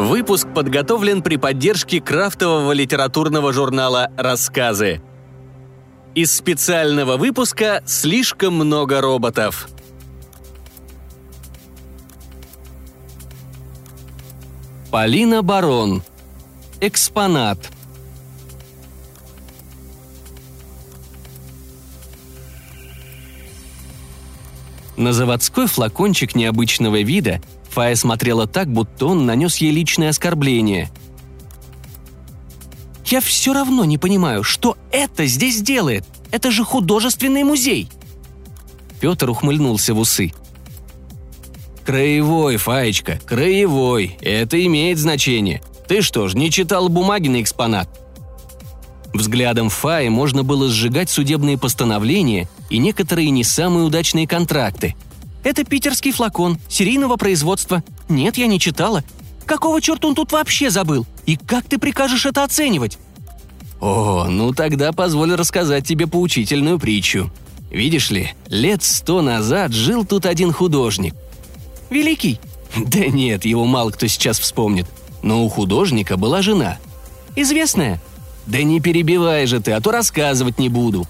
Выпуск подготовлен при поддержке крафтового литературного журнала «Рассказы». Из специального выпуска «Слишком много роботов». Полина Барон. Экспонат. На заводской флакончик необычного вида Фая смотрела так, будто он нанес ей личное оскорбление. «Я все равно не понимаю, что это здесь делает? Это же художественный музей!» Петр ухмыльнулся в усы. «Краевой, Фаечка, краевой. Это имеет значение. Ты что ж, не читал бумаги на экспонат?» Взглядом Фаи можно было сжигать судебные постановления и некоторые не самые удачные контракты – это питерский флакон, серийного производства. Нет, я не читала. Какого черта он тут вообще забыл? И как ты прикажешь это оценивать?» «О, ну тогда позволь рассказать тебе поучительную притчу. Видишь ли, лет сто назад жил тут один художник. Великий? Да нет, его мало кто сейчас вспомнит. Но у художника была жена. Известная? Да не перебивай же ты, а то рассказывать не буду.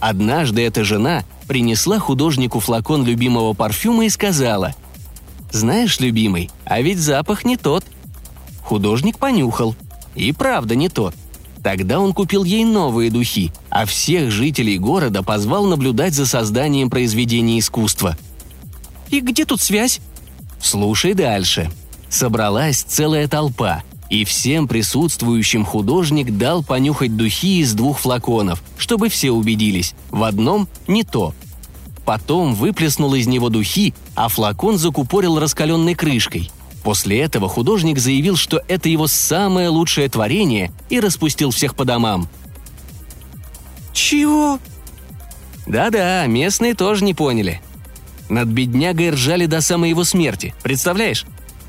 Однажды эта жена принесла художнику флакон любимого парфюма и сказала «Знаешь, любимый, а ведь запах не тот». Художник понюхал. И правда не тот. Тогда он купил ей новые духи, а всех жителей города позвал наблюдать за созданием произведения искусства. «И где тут связь?» «Слушай дальше», собралась целая толпа, и всем присутствующим художник дал понюхать духи из двух флаконов, чтобы все убедились, в одном не то. Потом выплеснул из него духи, а флакон закупорил раскаленной крышкой. После этого художник заявил, что это его самое лучшее творение и распустил всех по домам. «Чего?» Да-да, местные тоже не поняли. Над беднягой ржали до самой его смерти, представляешь?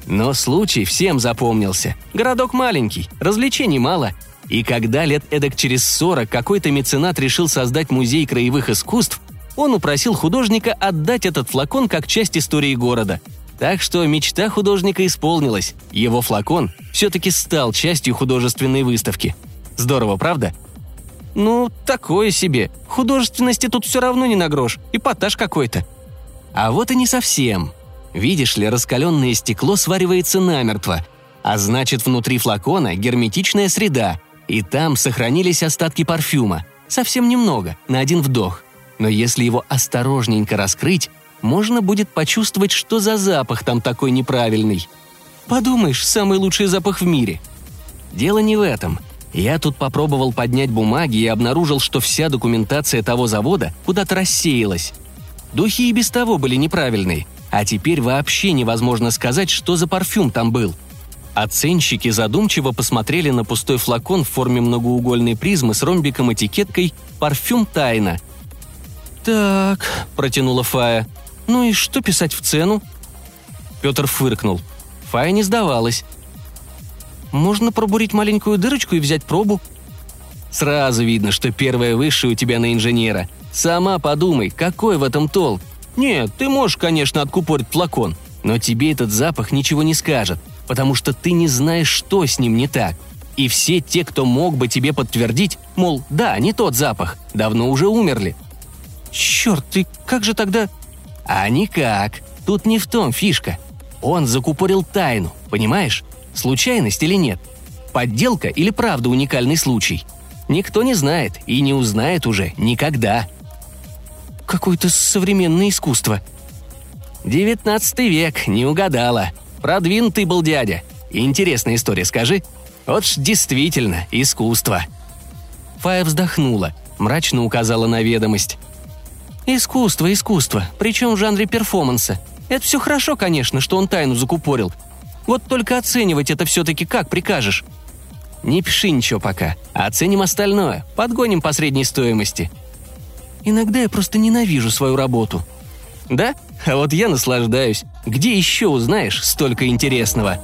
Но случай всем запомнился. Городок маленький, развлечений мало. И когда лет эдак через сорок какой-то меценат решил создать музей краевых искусств, он упросил художника отдать этот флакон как часть истории города. Так что мечта художника исполнилась. Его флакон все-таки стал частью художественной выставки. Здорово, правда? Ну, такое себе. Художественности тут все равно не на грош. Эпатаж какой-то. А вот и не совсем. Видишь ли, раскаленное стекло сваривается намертво, а значит, внутри флакона герметичная среда, и там сохранились остатки парфюма. Совсем немного, на один вдох. Но если его осторожненько раскрыть, можно будет почувствовать, что за запах там такой неправильный. Подумаешь, самый лучший запах в мире. Дело не в этом. Я тут попробовал поднять бумаги и обнаружил, что вся документация того завода куда-то рассеялась. Духи и без того были неправильные, а теперь вообще невозможно сказать, что за парфюм там был. Оценщики задумчиво посмотрели на пустой флакон в форме многоугольной призмы с ромбиком этикеткой «Парфюм тайна». «Так», — протянула Фая. «Ну и что писать в цену?» Петр фыркнул. Фая не сдавалась. «Можно пробурить маленькую дырочку и взять пробу?» «Сразу видно, что первое высшее у тебя на инженера. Сама подумай, какой в этом толк? Нет, ты можешь, конечно, откупорить флакон, но тебе этот запах ничего не скажет, потому что ты не знаешь, что с ним не так. И все те, кто мог бы тебе подтвердить, мол, да, не тот запах, давно уже умерли. Черт, ты как же тогда... А никак. Тут не в том фишка. Он закупорил тайну, понимаешь? Случайность или нет? Подделка или правда уникальный случай? Никто не знает и не узнает уже никогда какое-то современное искусство». «Девятнадцатый век, не угадала. Продвинутый был дядя. Интересная история, скажи. Вот ж действительно искусство». Фая вздохнула, мрачно указала на ведомость. «Искусство, искусство, причем в жанре перформанса. Это все хорошо, конечно, что он тайну закупорил. Вот только оценивать это все-таки как прикажешь?» «Не пиши ничего пока. Оценим остальное. Подгоним по средней стоимости. Иногда я просто ненавижу свою работу». «Да? А вот я наслаждаюсь. Где еще узнаешь столько интересного?»